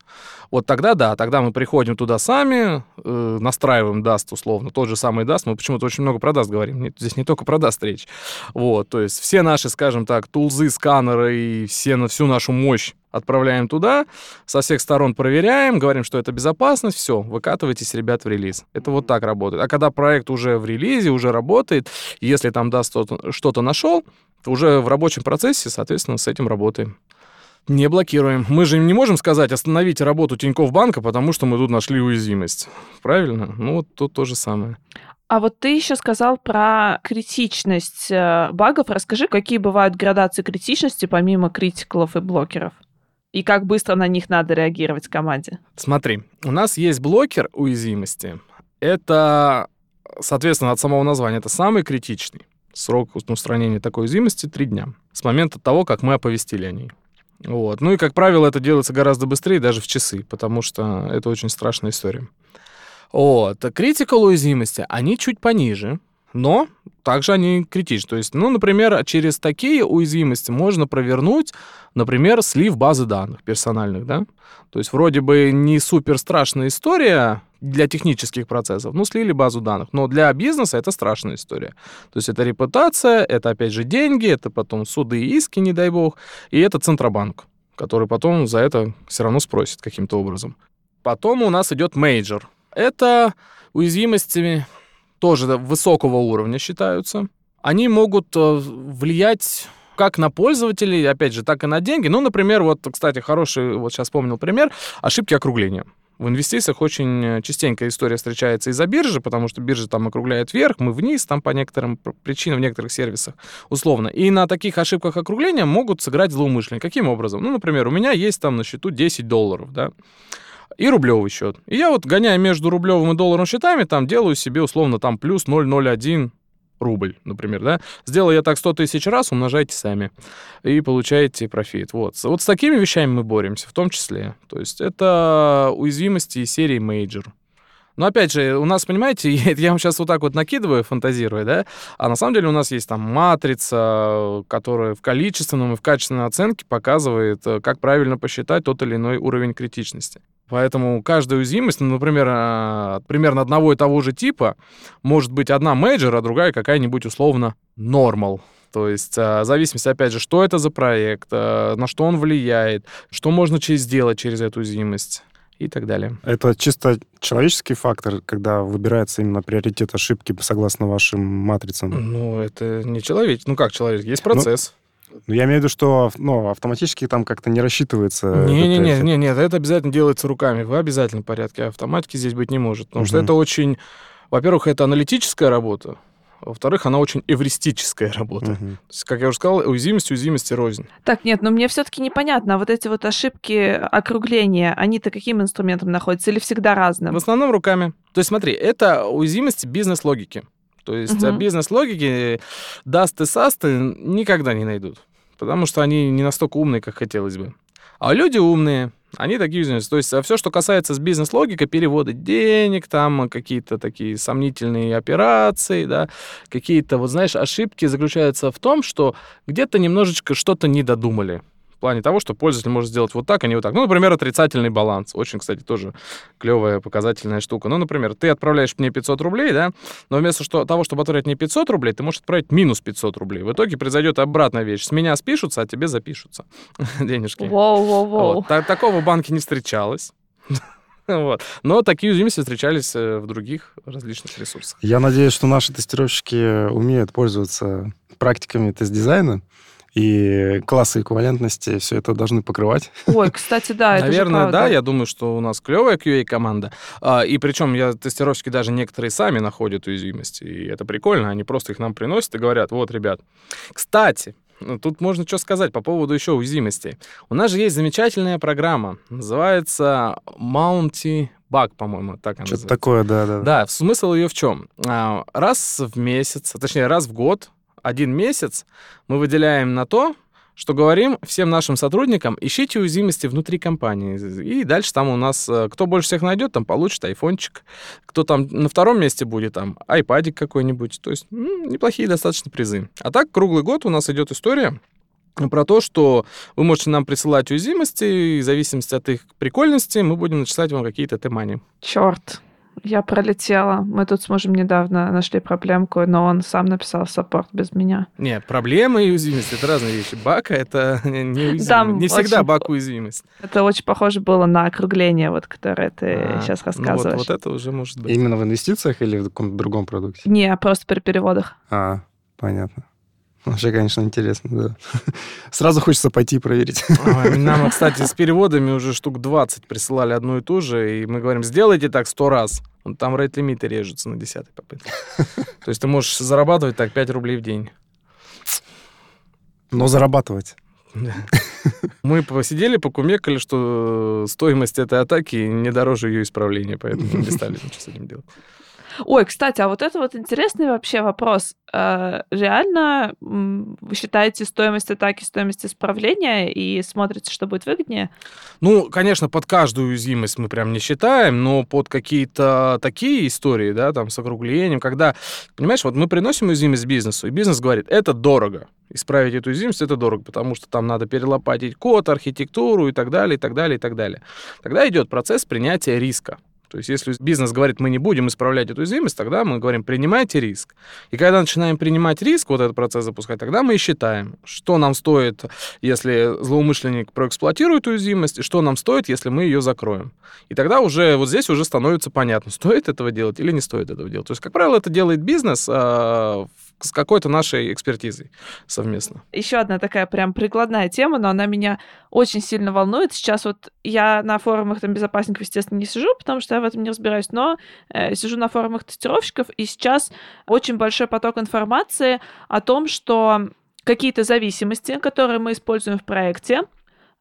вот тогда да, тогда мы приходим туда сами, э, настраиваем даст условно, тот же самый даст, мы почему-то очень много про даст говорим, не- здесь не только про даст речь. Вот, то есть все наши, скажем так, тулзы, сканеры и все, на всю нашу мощь отправляем туда, со всех сторон проверяем, говорим, что это безопасность, все, выкатывайтесь, ребят, в релиз. Это вот так работает. А когда проект уже в релизе, уже работает, если там даст что-то, нашел, то уже в рабочем процессе, соответственно, с этим работаем. Не блокируем. Мы же им не можем сказать, остановите работу Тинькофф банка, потому что мы тут нашли уязвимость. Правильно? Ну, вот тут то же самое. А вот ты еще сказал про критичность э, багов. Расскажи, какие бывают градации критичности помимо критикалов и блокеров? И как быстро на них надо реагировать команде? Смотри, у нас есть блокер уязвимости. Это, соответственно, от самого названия, это самый критичный. Срок устранения такой уязвимости 3 дня. С момента того, как мы оповестили о ней. Вот. Ну и, как правило, это делается гораздо быстрее, даже в часы, потому что это очень страшная история. Вот. Critical уязвимости, они чуть пониже, но также они критичны. То есть, ну, например, через такие уязвимости можно провернуть, например, слив базы данных персональных, да? То есть вроде бы не супер страшная история для технических процессов, ну, слили базу данных, но для бизнеса это страшная история. То есть это репутация, это, опять же, деньги, это потом суды и иски, не дай бог, и это Центробанк, который потом за это все равно спросит каким-то образом. Потом у нас идет major. Это уязвимости тоже высокого уровня считаются. Они могут э, влиять как на пользователей, опять же, так и на деньги. Ну, например, вот, кстати, хороший, вот сейчас вспомнил пример, ошибки округления. В инвестициях очень э, частенько история встречается из-за биржи, потому что биржа там округляет вверх, мы вниз, там по некоторым пр- причинам в некоторых сервисах, условно. И на таких ошибках округления могут сыграть злоумышленники. Каким образом? Ну, например, у меня есть там на счету 10 долларов, да, и рублевый счет. И я вот, гоняя между рублевым и долларовым счетами, там делаю себе условно там плюс 0,01 рубль, например, да. Сделал я так 100 тысяч раз, умножайте сами и получаете профит. Вот. Вот с такими вещами мы боремся, в том числе. То есть это уязвимости серии Major. Но опять же, у нас, понимаете, я вам сейчас вот так вот накидываю, фантазируя, да, а на самом деле у нас есть там матрица, которая в количественном и в качественной оценке показывает, э, как правильно посчитать тот или иной уровень критичности. Поэтому каждая уязвимость, ну, например, а, примерно одного и того же типа, может быть одна major, а другая какая-нибудь условно normal. То есть а, в зависимости, опять же, что это за проект, а, на что он влияет, что можно через- сделать через эту уязвимость и так далее. Это чисто человеческий фактор, когда выбирается именно приоритет ошибки согласно вашим матрицам. Ну, это не человек. Ну, как человек? Есть процесс. Ну, я имею в виду, что ну, автоматически там как-то не рассчитывается. Не-не-не, не, нет, это обязательно делается руками в обязательном порядке. Автоматики здесь быть не может. Потому что Мгм. это очень... Во-первых, это аналитическая работа. Во-вторых, она очень эвристическая работа. Мгм. То есть, как я уже сказал, уязвимость, уязвимости рознь. Так, нет, но мне все-таки непонятно, а вот эти вот ошибки округления, они-то каким инструментом находятся или всегда разным? В основном руками. То есть смотри, это уязвимость бизнес-логики. То есть а бизнес-логики дасты састы никогда не найдут. Потому что они не настолько умные, как хотелось бы. А люди умные, они такие уязвимости. То есть все, что касается с бизнес-логикой, переводы денег, там какие-то такие сомнительные операции, да, какие-то, вот знаешь, ошибки заключаются в том, что где-то немножечко что-то не додумали. В плане того, что пользователь может сделать вот так, а не вот так. Ну, например, отрицательный баланс. Очень, кстати, тоже клевая показательная штука. Ну, например, ты отправляешь мне 500 рублей, да, но вместо что, того, чтобы отправить мне 500 рублей, ты можешь отправить минус 500 рублей. В итоге произойдет обратная вещь. С меня спишутся, а тебе запишутся денежки. Воу-воу-воу. Вот. Та- Такого в банке не встречалось. Вот. Но такие уязвимости встречались э, в других различных ресурсах. Я надеюсь, что наши тестировщики умеют пользоваться практиками тест-дизайна, и классы эквивалентности все это должны покрывать. Ой, кстати, да, это же Наверное, правда. да. Я думаю, что у нас клевая QA-команда. А, и причем я тестировщики даже некоторые сами находят уязвимости. И это прикольно. Они просто их нам приносят и говорят, вот, ребят. Кстати, ну, тут можно что сказать по поводу еще уязвимостей. У нас же есть замечательная программа. Называется Mounty Bug, по-моему, так она Что-то называется. такое, да-да. Да, смысл ее в чем? А, Раз в месяц, а точнее, раз в год, один месяц мы выделяем на то, что говорим всем нашим сотрудникам, ищите уязвимости внутри компании. И дальше там у нас, э, кто больше всех найдет, там получит айфончик. Кто там на втором месте будет, там айпадик какой-нибудь. То есть м, неплохие достаточно призы. А так круглый год у нас идет история про то, что вы можете нам присылать уязвимости, и в зависимости от их прикольности мы будем начислять вам какие-то темани. Черт, я пролетела. Мы тут с мужем недавно нашли проблемку, но он сам написал саппорт без меня. Нет, проблема и уязвимость это разные вещи. Бака это не уязвимость. Там не всегда очень- бак уязвимость. Это очень похоже было на округление, вот, которое ты А, сейчас ну вот- рассказываешь. вот, это уже может быть. Именно в инвестициях или в каком-то другом продукте? Не, просто при переводах. А, понятно. Вообще, конечно, интересно, да. Сразу хочется пойти и проверить. Ой, Нам, кстати, с переводами уже штук 20 присылали одну и ту же, и мы говорим, сделайте так 100 раз. Там рейт-лимиты режутся на 10 попытке. То есть ты можешь зарабатывать так 5 рублей в день. Но зарабатывать. Да. Мы посидели, покумекали, что стоимость этой атаки не дороже ее исправления, поэтому не стали ничего с этим делать. Ой, кстати, а вот это вот интересный вообще вопрос. Э, Реально вы считаете стоимость атаки, стоимость исправления и смотрите, что будет выгоднее? Ну, конечно, под каждую уязвимость мы прям не считаем, но под какие-то такие истории, да, там, с округлением, когда, понимаешь, вот мы приносим уязвимость бизнесу, и бизнес говорит, это дорого. Исправить эту уязвимость это дорого, потому что там надо перелопатить код, архитектуру и так далее, и так далее, и так далее. Тогда идет процесс принятия риска. То есть, если бизнес говорит, мы не будем исправлять эту уязвимость, тогда мы говорим, принимайте риск. И когда начинаем принимать риск, вот этот процесс запускать, тогда мы и считаем, что нам стоит, если злоумышленник проэксплуатирует уязвимость, и что нам стоит, если мы ее закроем. И тогда уже вот здесь уже становится понятно, стоит этого делать или не стоит этого делать. То есть, как правило, это делает бизнес а, с какой-то нашей экспертизой совместно. Еще одна такая прям прикладная тема, но она меня очень сильно волнует. Сейчас вот я на форумах там безопасников, естественно, не сижу, потому что я в этом не разбираюсь, но э, сижу на форумах тестировщиков, и сейчас очень большой поток информации о том, что какие-то зависимости, которые мы используем в проекте,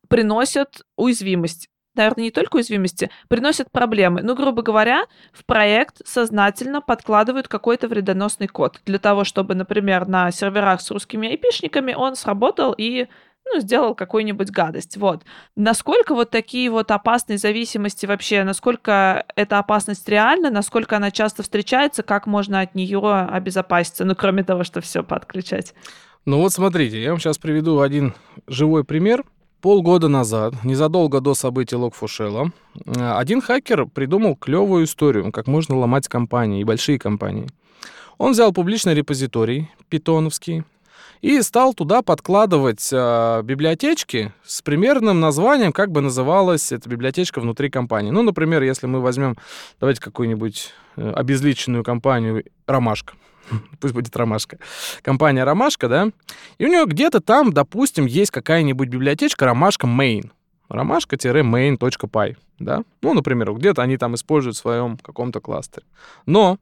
приносят уязвимость. Наверное, не только уязвимости, приносят проблемы. Ну, грубо говоря, в проект сознательно подкладывают какой-то вредоносный код для того, чтобы, например, на серверах с русскими айпишниками он сработал и ну, сделал какую-нибудь гадость. Вот. Насколько вот такие вот опасные зависимости вообще, насколько эта опасность реальна, насколько она часто встречается, как можно от нее обезопаситься, ну, кроме того, что все подключать. Ну вот смотрите, я вам сейчас приведу один живой пример. Полгода назад, незадолго до событий Локфушела, один хакер придумал клевую историю, как можно ломать компании и большие компании. Он взял публичный репозиторий питоновский и стал туда подкладывать э, библиотечки с примерным названием, как бы называлась эта библиотечка внутри компании. Ну, например, если мы возьмем, давайте какую-нибудь э, обезличенную компанию «Ромашка», пусть будет Ромашка, компания Ромашка, да, и у нее где-то там, допустим, есть какая-нибудь библиотечка Ромашка Main, ромашка-main.py, да, ну, например, где-то они там используют в своем каком-то кластере. Но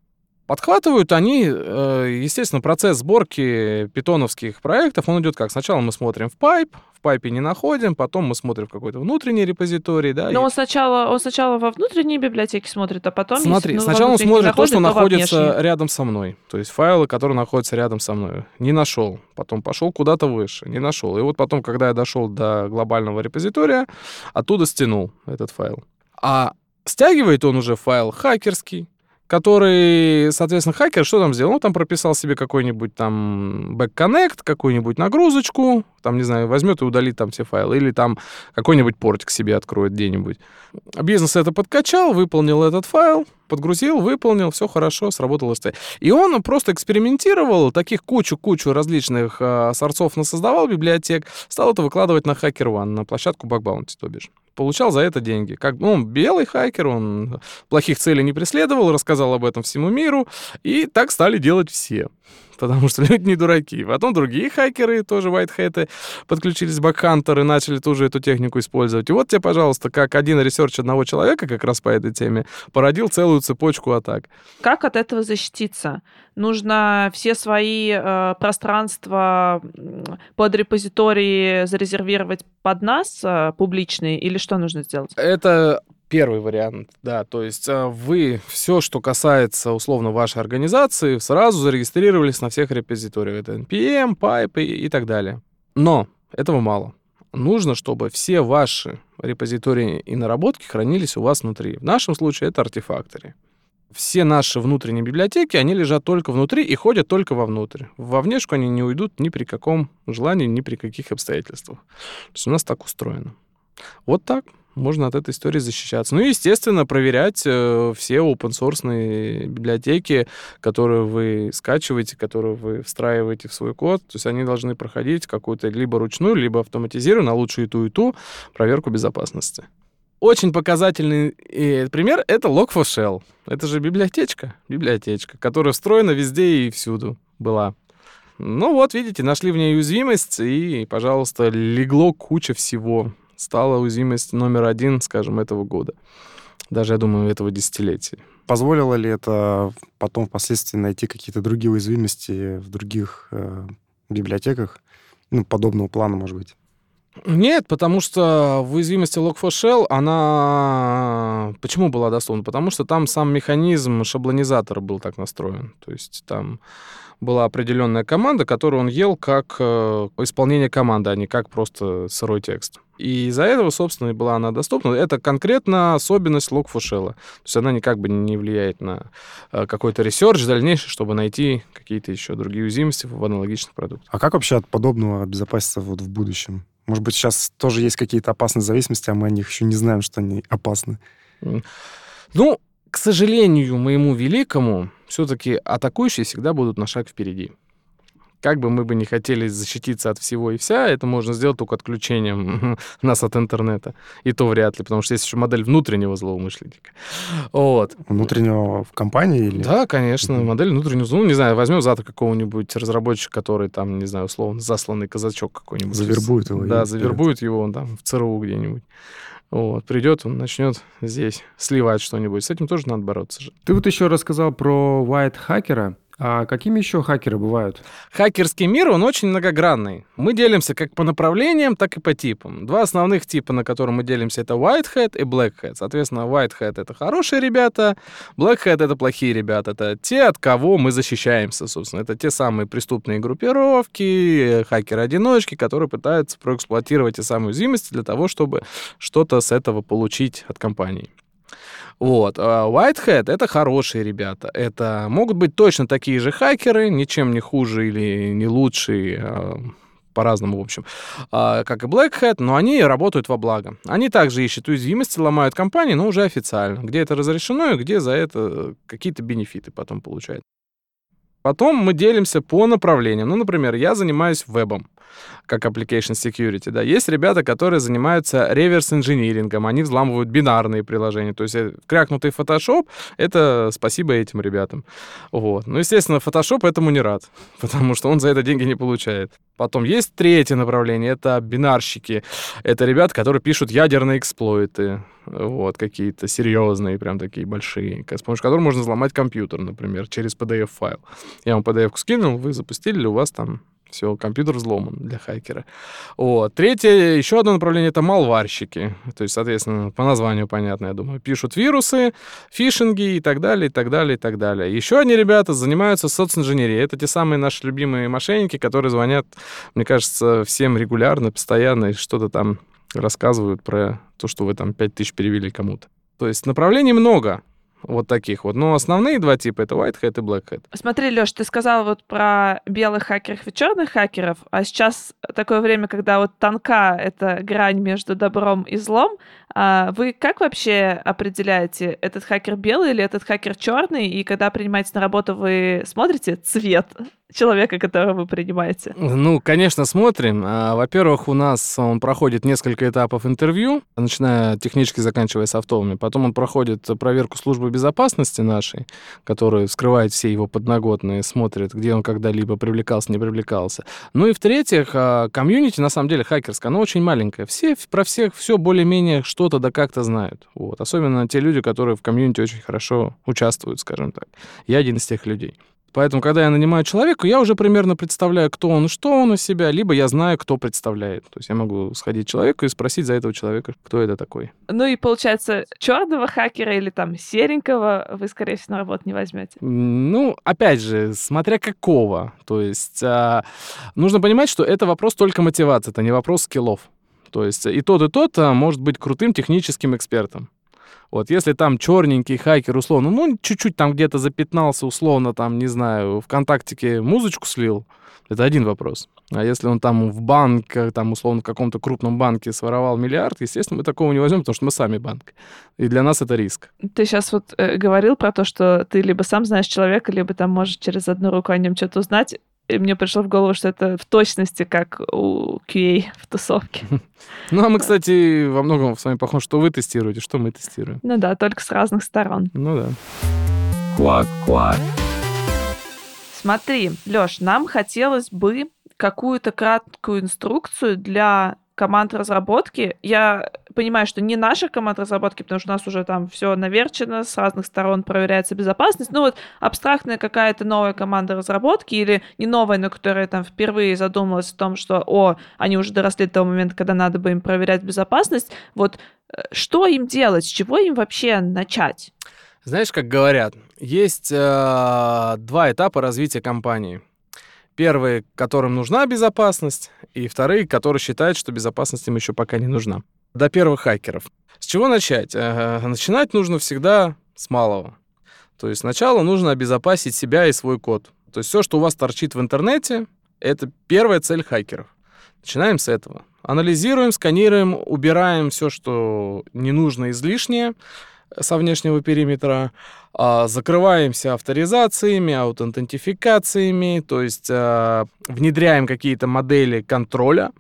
Подхватывают они, э, естественно, процесс сборки питоновских проектов, он идет как? Сначала мы смотрим в в пайпе не находим, потом мы смотрим в какой-то внутренний репозиторий, да. Но и- он сначала, он сначала во внутренней библиотеке смотрит, а потом... Смотри, если, ну, сначала он смотрит то, что находит, во находится рядом со мной. То есть файлы, которые находятся рядом со мной. Не нашел. Потом пошел куда-то выше. Не нашел. И вот потом, когда я дошел до глобального репозитория, оттуда стянул этот файл. А стягивает он уже файл хакерский, который, соответственно, хакер что там сделал? Он там прописал себе какой-нибудь там back-connect, какую-нибудь нагрузочку, там, не знаю, возьмет и удалит там все файлы, или там какой-нибудь портик себе откроет где-нибудь. Бизнес это подкачал, выполнил этот файл, подгрузил, выполнил, все хорошо, сработало ST. И он просто экспериментировал, таких кучу-кучу различных э, сорцов насоздавал библиотек, стал это выкладывать на HackerOne, на площадку Bug Bounty, то бишь. Получал за это деньги. Как, ну, он белый хакер, он плохих целей не преследовал, рассказал об этом всему миру, и так стали делать все. Потому что люди не дураки. Потом другие хакеры, тоже white подключились bug hunter ы, начали тоже эту технику использовать. И вот тебе, пожалуйста, как один research одного человека как раз по этой теме породил целую цепочку атак. Как от этого защититься? Нужно все свои э, пространства под репозитории зарезервировать под нас, э, публичные, или что нужно сделать? Это первый вариант, да. То есть э, вы все, что касается условно вашей организации, сразу зарегистрировались на всех репозиториях. Это NPM, Pipe и, и так далее. Но этого мало. Нужно, чтобы все ваши репозитории и наработки хранились у вас внутри. В нашем случае это артефакторы. Все наши внутренние библиотеки, они лежат только внутри и ходят только вовнутрь. Во внешку они не уйдут ни при каком желании, ни при каких обстоятельствах. То есть у нас так устроено. Вот так можно от этой истории защищаться. Ну и, естественно, проверять э, все open-source библиотеки, которые вы скачиваете, которые вы встраиваете в свой код. То есть они должны проходить какую-то либо ручную, либо автоматизированную, а лучше и ту, и ту проверку безопасности. Очень показательный э, пример — это Log4Shell. Это же библиотечка, библиотечка, которая встроена везде и всюду была. Ну вот, видите, нашли в ней уязвимость, и, пожалуйста, легло куча всего. Стала уязвимость номер один, скажем, этого года. Даже, я думаю, этого десятилетия. Позволило ли это потом впоследствии найти какие-то другие уязвимости в других э, библиотеках? Ну, подобного плана, может быть. Нет, потому что в уязвимости Log4Shell она... Почему была доступна? Потому что там сам механизм шаблонизатора был так настроен. То есть там была определенная команда, которую он ел как э, исполнение команды, а не как просто сырой текст. И из-за этого, собственно, и была она доступна. Это конкретно особенность Log4Shell. То есть она никак бы не влияет на э, какой-то research дальнейший, чтобы найти какие-то еще другие уязвимости в аналогичных продуктах. А как вообще от подобного обезопаситься вот в будущем? Может быть, сейчас тоже есть какие-то опасные зависимости, а мы о них еще не знаем, что они опасны. Ну, к сожалению, моему великому, все-таки атакующие всегда будут на шаг впереди. Как бы мы бы не хотели защититься от всего и вся, это можно сделать только отключением нас от интернета. И то вряд ли, потому что есть еще модель внутреннего злоумышленника. Вот. Внутреннего в компании или... Да, конечно, модель внутреннего, ну, не знаю, возьмем завтра какого-нибудь разработчика, который там, не знаю, условно, засланный казачок какой-нибудь. Завербует его Да, завербует его он там в ЦРУ где-нибудь. Вот, придет, он начнет здесь сливать что-нибудь. С этим тоже надо бороться же. Ты вот еще рассказал про white хакера. А какими еще хакеры бывают? Хакерский мир, он очень многогранный. Мы делимся как по направлениям, так и по типам. Два основных типа, на которые мы делимся, это White Hat и Black Hat. Соответственно, White Hat — это хорошие ребята, Black Hat — это плохие ребята. Это те, от кого мы защищаемся, собственно. Это те самые преступные группировки, хакеры-одиночки, которые пытаются проэксплуатировать те самые уязвимости для того, чтобы что-то с этого получить от компании. Вот. А White Hat — это хорошие ребята. Это могут быть точно такие же хакеры, ничем не хуже или не лучше, а, по-разному, в общем, а, как и Black Hat, но они работают во благо. Они также ищут уязвимости, ломают компании, но уже официально. Где это разрешено и где за это какие-то бенефиты потом получают. Потом мы делимся по направлениям. Ну, например, я занимаюсь вебом. Как application security, да. Есть ребята, которые занимаются реверс-инжинирингом, они взламывают бинарные приложения. То есть э, крякнутый Photoshop — это спасибо этим ребятам. Вот. Ну, естественно, Photoshop этому не рад, потому что он за это деньги не получает. Потом есть третье направление, это бинарщики. Это ребята, которые пишут ядерные эксплойты, вот, какие-то серьезные, прям такие большие, с помощью которых можно взломать компьютер, например, через PDF-файл. Я вам PDF-ку скинул, вы запустили, у вас там все, компьютер взломан для хакера. Вот. Третье, еще одно направление — это малварщики. То есть, соответственно, по названию понятно, я думаю. Пишут вирусы, фишинги и так далее, и так далее, и так далее. Еще одни ребята занимаются социнженерией. Это те самые наши любимые мошенники, которые звонят, мне кажется, всем регулярно, постоянно, и что-то там рассказывают про то, что вы там 5000 перевели кому-то. То есть направлений много вот таких вот. Но основные два типа — это white hat и black hat. Смотри, Лёш, ты сказал вот про белых хакеров и черных хакеров, а сейчас такое время, когда вот тонка эта грань между добром и злом. А вы как вообще определяете, этот хакер белый или этот хакер черный? И когда принимаете на работу, вы смотрите цвет человека, которого вы принимаете? Ну, конечно, смотрим. А, во-первых, у нас он проходит несколько этапов интервью, начиная технически, заканчивая софтовыми. Потом он проходит проверку службы безопасности нашей, которая скрывает все его подноготные, смотрит, где он когда-либо привлекался, не привлекался. Ну и в-третьих, а, комьюнити, на самом деле, хакерское, оно очень маленькое. Все про всех все более-менее что-то да как-то знают. Вот. Особенно те люди, которые в комьюнити очень хорошо участвуют, скажем так. Я один из тех людей. Поэтому, когда я нанимаю человека, я уже примерно представляю, кто он и что он из себя, либо я знаю, кто представляет. То есть я могу сходить к человеку и спросить за этого человека, кто это такой. Ну и получается, черного хакера или там серенького вы, скорее всего, на работу не возьмете. Ну, опять же, смотря какого. То есть а, нужно понимать, что это вопрос только мотивации, это не вопрос скиллов. То есть и тот, и тот а, может быть крутым техническим экспертом. Вот, если там черненький хакер, условно, ну, чуть-чуть там где-то запятнался, условно, там, не знаю, ВКонтактике музычку слил, это один вопрос. А если он там в банк, там, условно, в каком-то крупном банке своровал миллиард, естественно, мы такого не возьмем, потому что мы сами банк. И для нас это риск. Ты сейчас вот э, говорил про то, что ты либо сам знаешь человека, либо там можешь через одну руку о нем что-то узнать. И мне пришло в голову, что это в точности как у QA в тусовке. Ну, а мы, кстати, во многом с вами похожи, что вы тестируете, что мы тестируем. Ну да, только с разных сторон. Ну да. Квак-квак. Смотри, Лёш, нам хотелось бы какую-то краткую инструкцию для команд разработки. Я понимаю, что не наша команда разработки, потому что у нас уже там все наверчено, с разных сторон проверяется безопасность. Ну вот абстрактная какая-то новая команда разработки или не новая, но которая там впервые задумалась о том, что, о, они уже доросли до того момента, когда надо бы им проверять безопасность. Вот э, что им делать, с чего им вообще начать? Знаешь, как говорят, есть э, два этапа развития компании – Первые, которым нужна безопасность, и вторые, которые считают, что безопасность им еще пока не нужна. До первых хакеров. С чего начать? Э, начинать нужно всегда с малого. То есть сначала нужно обезопасить себя и свой код. То есть все, что у вас торчит в интернете, это первая цель хакеров. Начинаем с этого. Анализируем, сканируем, убираем все, что не нужно излишнее со внешнего периметра, а, закрываемся авторизациями, аутентификациями, то есть а, внедряем какие-то модели контроля,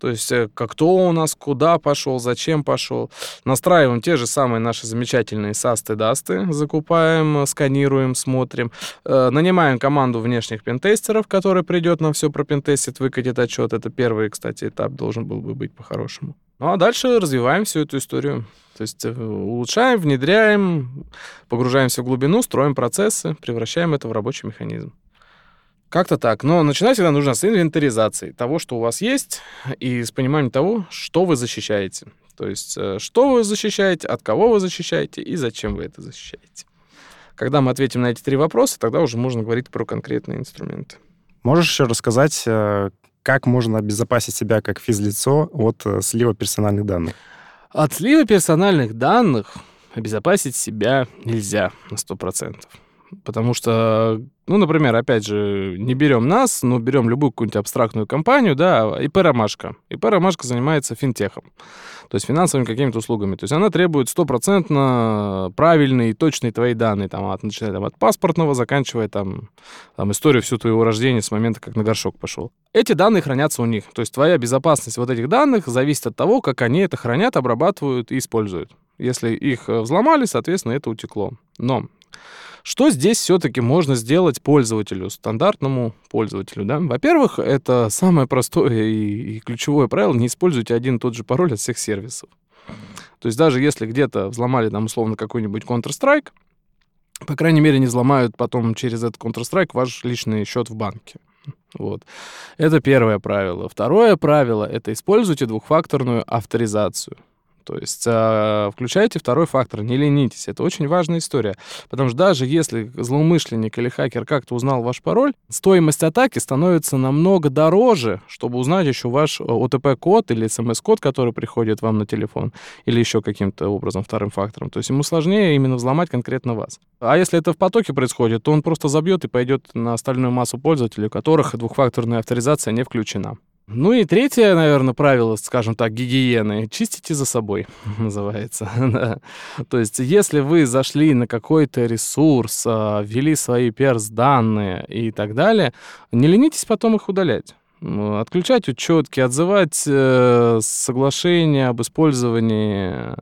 то есть э, как кто у нас куда пошел, зачем пошел. Настраиваем те же самые наши замечательные састы, дасты, закупаем, сканируем, смотрим. Э, нанимаем команду внешних пентестеров, который придет нам все пропентестит, выкатит отчет. Это первый, кстати, этап должен был бы быть по-хорошему. Ну а дальше развиваем всю эту историю. То есть э, улучшаем, внедряем, погружаемся в глубину, строим процессы, превращаем это в рабочий механизм. Как-то так. Но начинать всегда нужно с инвентаризации того, что у вас есть, и с пониманием того, что вы защищаете. То есть, э, что вы защищаете, от кого вы защищаете и зачем вы это защищаете. Когда мы ответим на эти три вопроса, тогда уже можно говорить про конкретные инструменты. Можешь еще рассказать, э, как можно обезопасить себя как физлицо от слива персональных данных? От слива персональных данных обезопасить себя нельзя на 100%. Потому что, ну, например, опять же, не берем нас, но берем любую какую-нибудь абстрактную компанию, да, ИП «Ромашка». ИП «Ромашка» занимается финтехом, то есть финансовыми какими-то услугами. То есть она требует стопроцентно правильные и точные твои данные, там, от, начиная там, от паспортного, заканчивая там, там историю всю твоего рождения с момента, как на горшок пошел. Эти данные хранятся у них. То есть твоя безопасность вот этих данных зависит от того, как они это хранят, обрабатывают и используют. Если их э, взломали, соответственно, это утекло. Но что здесь все-таки можно сделать пользователю, стандартному пользователю? Да? Во-первых, это самое простое и, и ключевое правило, не используйте один и тот же пароль от всех сервисов. То есть даже если где-то взломали там условно какой-нибудь Counter-Strike, по крайней мере, не взломают потом через этот Counter-Strike ваш личный счет в банке. Вот. Это первое правило. Второе правило — это используйте двухфакторную авторизацию. То есть э, включайте второй фактор, не ленитесь. Это очень важная история. Потому что даже если злоумышленник или хакер как-то узнал ваш пароль, стоимость атаки становится намного дороже, чтобы узнать еще ваш ОТП-код или смс-код, который приходит вам на телефон, или еще каким-то образом вторым фактором. То есть ему сложнее именно взломать конкретно вас. А если это в потоке происходит, то он просто забьет и пойдет на остальную массу пользователей, у которых двухфакторная авторизация не включена. Ну и третье, наверное, правило, скажем так, гигиены. Чистите за собой, называется. да. То есть, если вы зашли на какой-то ресурс, а, ввели свои перс-данные и так далее, не ленитесь потом их удалять. Отключать учетки, отзывать э, соглашения об использовании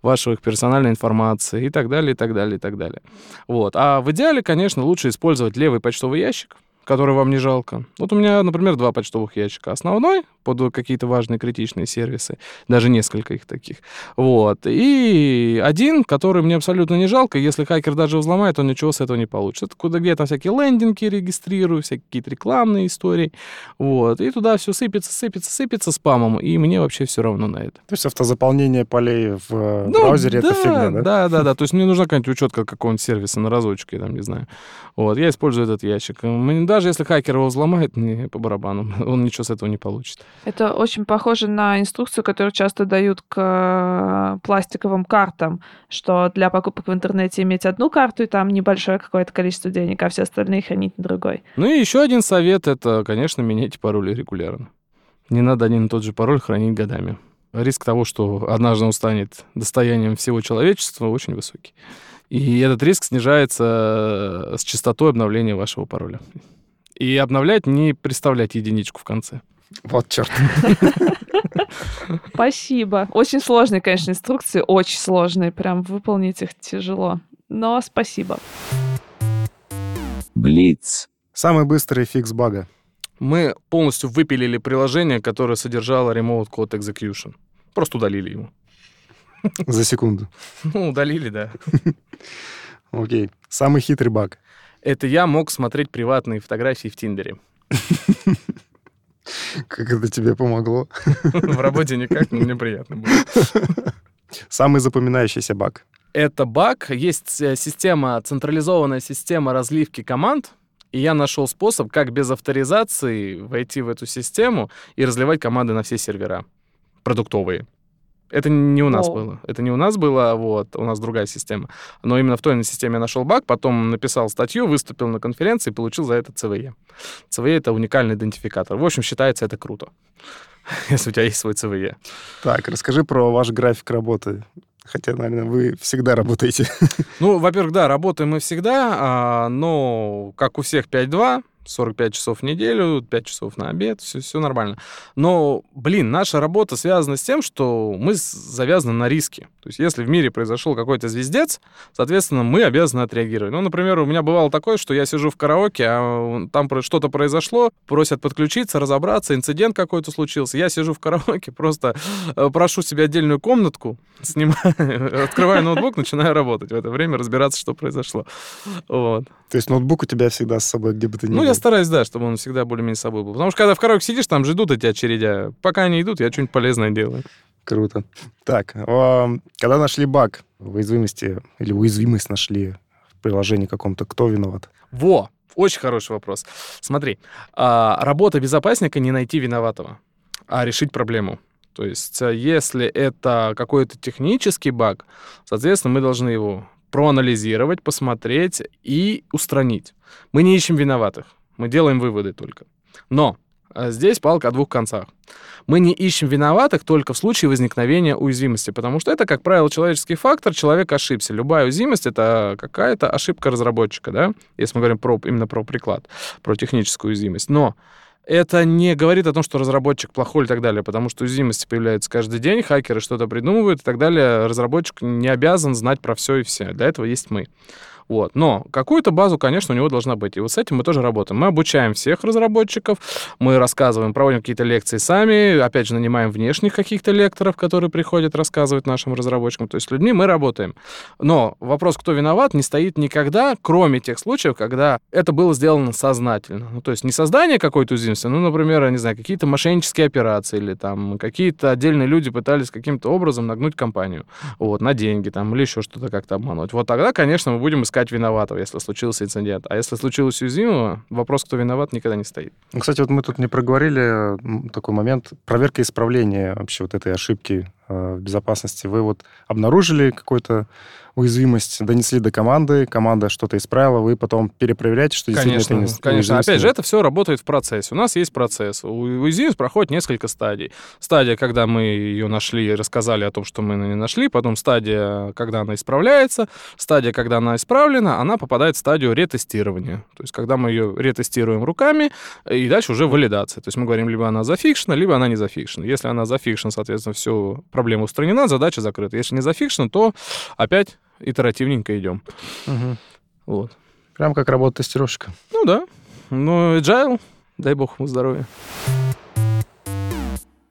вашей персональной информации и так далее, и так далее, и так далее. Вот. А в идеале, конечно, лучше использовать левый почтовый ящик, который вам не жалко. Вот у меня, например, два почтовых ящика. Основной под какие-то важные критичные сервисы, даже несколько их таких. Вот. И один, который мне абсолютно не жалко. Если хакер даже взломает, он ничего с этого не получит. Это куда где там всякие лендинги регистрирую, всякие какие-то рекламные истории. Вот. И туда все сыпется, сыпется, сыпется спамом. И мне вообще все равно на это. То есть автозаполнение полей в э, ну, браузере да, это фигня, да? Да, да, да. То есть мне нужна какая-нибудь учетка какого-нибудь сервиса на разочек, я там не знаю. Вот. Я использую этот ящик. Даже если хакер его взломает, мне по барабану, он ничего с этого не получит. Это очень похоже на инструкцию, которую часто дают к э, пластиковым картам, что для покупок в интернете иметь одну карту и там небольшое какое-то количество денег, а все остальные хранить на другой. Ну и еще один совет — это, конечно, менять пароли регулярно. Не надо один и тот же пароль хранить годами. Риск того, что однажды он станет достоянием всего человечества, очень высокий. И этот риск снижается с частотой обновления вашего пароля. И обновлять, не представлять единичку в конце. Вот черт. Спасибо. Очень сложные, конечно, инструкции, очень сложные. Прям выполнить их тяжело. Но спасибо. Блиц. Самый быстрый фикс бага. Мы полностью выпилили приложение, которое содержало Remote Code Execution. Просто удалили его. За секунду. Ну, удалили, да. Окей. Самый хитрый баг это я мог смотреть приватные фотографии в Тиндере. Как это тебе помогло? В работе никак, но мне приятно было. Самый запоминающийся баг. Это баг. Есть э, система, централизованная система разливки команд, и я нашел способ, как без авторизации войти в эту систему и разливать команды на все сервера продуктовые. Это не у нас О. было. Это не у нас было, вот, у нас другая система. Но именно в той системе я нашел баг, потом написал статью, выступил на конференции и получил за это ЦВЕ. ЦВЕ — это уникальный идентификатор. В общем, считается это круто, если у тебя есть свой ЦВЕ. Так, расскажи про ваш график работы. Хотя, наверное, вы всегда работаете. Ну, во-первых, да, работаем мы всегда, а, но, как у всех, 5-2, 45 часов в неделю, 5 часов на обед, все, все нормально. Но, блин, наша работа связана с тем, что мы завязаны на риски. То есть если в мире произошел какой-то звездец, соответственно, мы обязаны отреагировать. Ну, например, у меня бывало такое, что я сижу в караоке, а там что-то произошло, просят подключиться, разобраться, инцидент какой-то случился. Я сижу в караоке, просто э, прошу себе отдельную комнатку, снимаю, открываю ноутбук, начинаю работать. В это время разбираться, что произошло. Вот. То есть ноутбук у тебя всегда с собой, где бы ты ни Ну, был? Стараюсь, да, чтобы он всегда более-менее с собой был. Потому что когда в караоке сидишь, там же идут эти очередя. Пока они идут, я что-нибудь полезное делаю. Круто. Так, когда нашли баг в уязвимости, или уязвимость нашли в приложении каком-то, кто виноват? Во! Очень хороший вопрос. Смотри, а, работа безопасника не найти виноватого, а решить проблему. То есть, э, если это какой-то технический баг, соответственно, мы должны его проанализировать, посмотреть и устранить. Мы не ищем виноватых, мы делаем выводы только. Но а здесь палка о двух концах. Мы не ищем виноватых только в случае возникновения уязвимости, потому что это, как правило, человеческий фактор, человек ошибся. Любая уязвимость — это какая-то ошибка разработчика, да, если мы говорим про, именно про приклад, про техническую уязвимость. Но это не говорит о том, что разработчик плохой и так далее, потому что уязвимости появляются каждый день, хакеры что-то придумывают и так далее. Разработчик не обязан знать про все и все. Для этого есть мы. Вот. Но какую-то базу, конечно, у него должна быть. И вот с этим мы тоже работаем. Мы обучаем всех разработчиков, мы рассказываем, проводим какие-то лекции сами, опять же, нанимаем внешних каких-то лекторов, которые приходят рассказывать нашим разработчикам. То есть с людьми мы работаем. Но вопрос, кто виноват, не стоит никогда, кроме тех случаев, когда это было сделано сознательно. Ну, то есть не создание какой-то уязвимости, ну, например, не знаю, какие-то мошеннические операции или там какие-то отдельные люди пытались каким-то образом нагнуть компанию вот, на деньги там или еще что-то как-то обмануть. Вот тогда, конечно, мы будем искать искать виноватого, если случился инцидент. А если случилось уязвимого, вопрос, кто виноват, никогда не стоит. Ну, кстати, вот мы тут не проговорили такой момент. Проверка исправления вообще вот этой ошибки э, в безопасности. Вы вот обнаружили какой-то уязвимость донесли до команды, команда что-то исправила, вы потом перепроверяете, что конечно, действительно это не Конечно, опять же, это все работает в процессе. У нас есть процесс. Уязвимость проходит несколько стадий. Стадия, когда мы ее нашли и рассказали о том, что мы ней нашли, потом стадия, когда она исправляется, стадия, когда она исправлена, она попадает в стадию ретестирования. То есть, когда мы ее ретестируем руками, и дальше уже валидация. То есть мы говорим, либо она зафикшена, либо она не зафикшена. Если она зафикшена, соответственно, все, проблема устранена, задача закрыта. Если не зафикшена, то опять итеративненько идем. Угу. Вот. Прям как работа тестировщика. Ну да. Но agile, дай бог ему здоровья.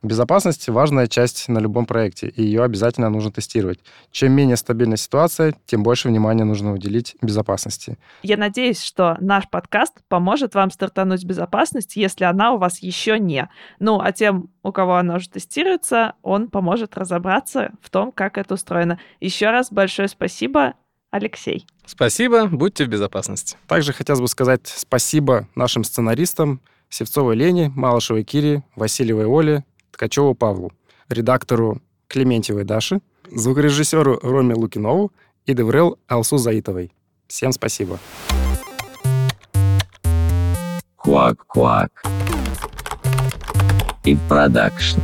Безопасность – важная часть на любом проекте, и ее обязательно нужно тестировать. Чем менее стабильная ситуация, тем больше внимания нужно уделить безопасности. Я надеюсь, что наш подкаст поможет вам стартануть безопасность, если она у вас еще не. Ну, а тем, у кого она уже тестируется, он поможет разобраться в том, как это устроено. Еще раз большое спасибо, Алексей. Спасибо, будьте в безопасности. Также хотелось бы сказать спасибо нашим сценаристам Севцовой Лене, Малышевой Кире, Васильевой Оле, Ткачеву Павлу, редактору Клементьевой Даши, звукорежиссеру Роме Лукинову и DevRel Алсу Заитовой. Всем спасибо. Quack. И продакшн.